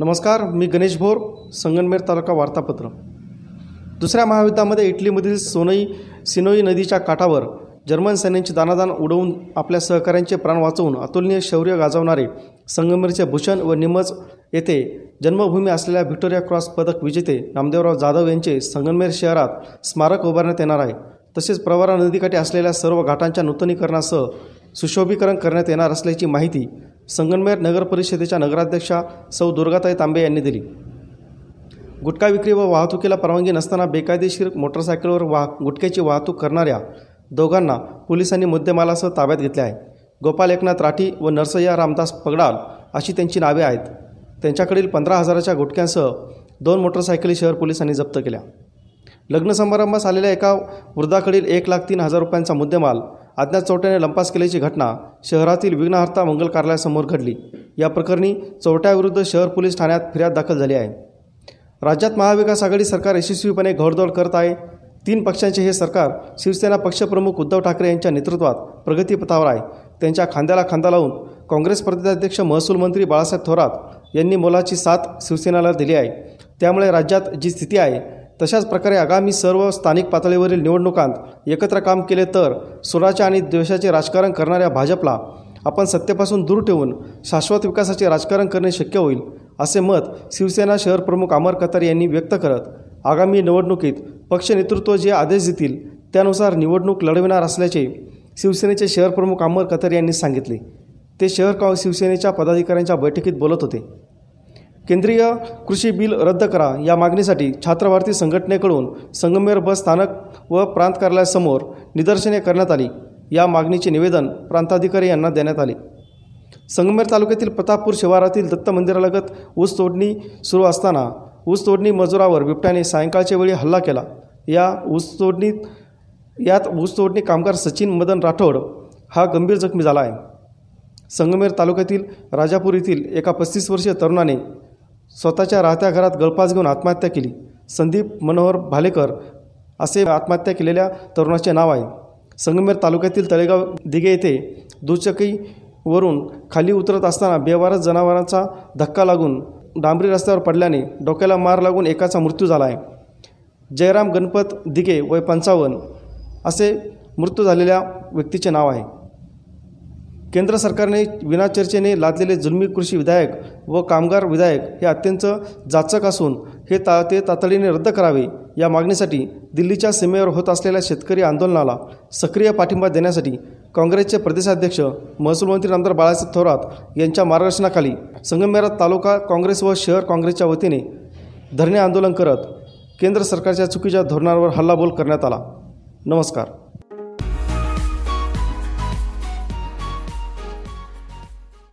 नमस्कार मी गणेश भोर संगनमेर तालुका वार्तापत्र. दुसऱ्या महायुद्धामध्ये इटलीमधील सोनई सिनोई नदीच्या काठावर जर्मन सैन्यांची दानादान उडवून आपल्या सहकाऱ्यांचे प्राण वाचवून अतुलनीय शौर्य गाजवणारे संगमेरचे भूषण व निमज येथे जन्मभूमी असलेल्या व्हिक्टोरिया क्रॉस पदक विजेते नामदेवराव जाधव यांचे संगमेर शहरात स्मारक उभारण्यात येणार आहे. तसेच प्रवरा नदीकाठी असलेल्या सर्व घाटांच्या नूतनीकरणासह सुशोभीकरण करण्यात येणार असल्याची माहिती संगमनेर नगर परिषदेच्या नगराध्यक्षा सौ दुर्गाताई तांबे यांनी दिली. गुटखा विक्री व वाहतुकीला परवानगी नसताना बेकायदेशीर मोटरसायकलवर वाह गुटख्याची वाहतूक करणाऱ्या दोघांना पोलिसांनी मुद्देमालासह ताब्यात घेतले आहे. गोपाल एकनाथ राठी व नरसय्या रामदास पगडाल अशी त्यांची नावे आहेत. त्यांच्याकडील पंधरा हजाराच्या गुटख्यांसह दोन मोटरसायकली शहर पोलिसांनी जप्त केल्या. लग्न समारंभास आलेल्या एका वृद्धाकडील एक लाख तीन हजार रुपयांचा मुद्देमाल अज्ञात चोरट्याने लंपास केल्याची घटना शहरातील विघ्नहर्ता मंगल कार्यालयासमोर घडली. या प्रकरणी चोरट्याविरुद्ध शहर पोलीस ठाण्यात फिर्याद दाखल झाली आहे. राज्यात महाविकास आघाडी सरकार यशस्वीपणे घोडदौड करत आहे. तीन पक्षांचे हे सरकार शिवसेना पक्षप्रमुख उद्धव ठाकरे यांच्या नेतृत्वात प्रगतीपथावर आहे. त्यांच्या खांद्याला खांदा लावून काँग्रेस प्रदेशाध्यक्ष महसूल मंत्री बाळासाहेब थोरात यांनी मोलाची साथ शिवसेनेला दिली आहे. त्यामुळे राज्यात जी स्थिती आहे तशाच प्रकारे आगामी सर्व स्थानिक पातळीवरील निवडणुकांत एकत्र काम केले तर सुराच्या आणि द्वेषाचे राजकारण करणाऱ्या भाजपला आपण सत्तेपासून दूर ठेवून शाश्वत विकासाचे राजकारण करणे शक्य होईल असे मत शिवसेना शहर प्रमुख अमर कतार यांनी व्यक्त करत आगामी निवडणुकीत पक्ष नेतृत्व जे आदेश देतील त्यानुसार निवडणूक लढविणार असल्याचे शिवसेनेचे शहर प्रमुख अमर कतार यांनी सांगितले. ते शहर का शिवसेनेच्या पदाधिकाऱ्यांच्या बैठकीत बोलत होते. केंद्रीय कृषी बिल रद्द करा या मागणीसाठी छात्रभारती संघटनेकडून संगमेर बस स्थानक व प्रांत कार्यालयासमोर निदर्शने करण्यात आली. या मागणीचे निवेदन प्रांताधिकारी यांना देण्यात आले. संगमेर तालुक्यातील प्रतापपूर शिवारातील दत्त मंदिरालगत ऊस तोडणी सुरू असताना ऊस तोडणी मजुरावर बिबट्याने सायंकाळच्या वेळी हल्ला केला. या ऊस तोडणीत यात ऊस तोडणी कामगार सचिन मदन राठोड हा गंभीर जखमी झाला आहे. संगमेर तालुक्यातील राजापूर येथील एका पस्तीस वर्षीय तरुणाने स्वतःच्या राहत्या घरात गळफास घेऊन आत्महत्या केली. संदीप मनोहर भालेकर असे आत्महत्या केलेल्या तरुणाचे नाव आहे. संगमेर तालुक्यातील तळेगाव दिघे येथे दुचकीवरून खाली उतरत असताना बेवारस जनावरांचा धक्का लागून डांबरी रस्त्यावर पडल्याने डोक्याला मार लागून एकाचा मृत्यू झाला आहे. जयराम गणपत दिघे वय पंचावन्न असे मृत्यू झालेल्या व्यक्तीचे नाव आहे. केंद्र सरकारने विनाचर्चेने लादलेले जुलमी कृषी विधायक व कामगार विधायक हे अत्यंत जाचक असून हे ता ते तातडीने रद्द करावे या मागणीसाठी दिल्लीच्या सीमेवर होत असलेल्या शेतकरी आंदोलनाला सक्रिय पाठिंबा देण्यासाठी काँग्रेसचे प्रदेशाध्यक्ष महसूल मंत्री आमदार बाळासाहेब थोरात यांच्या मार्गदर्शनाखाली संगमेरात तालुका काँग्रेस व शहर काँग्रेसच्या वतीने धरणे आंदोलन करत केंद्र सरकारच्या चुकीच्या धोरणांवर हल्लाबोल करण्यात आला. नमस्कार.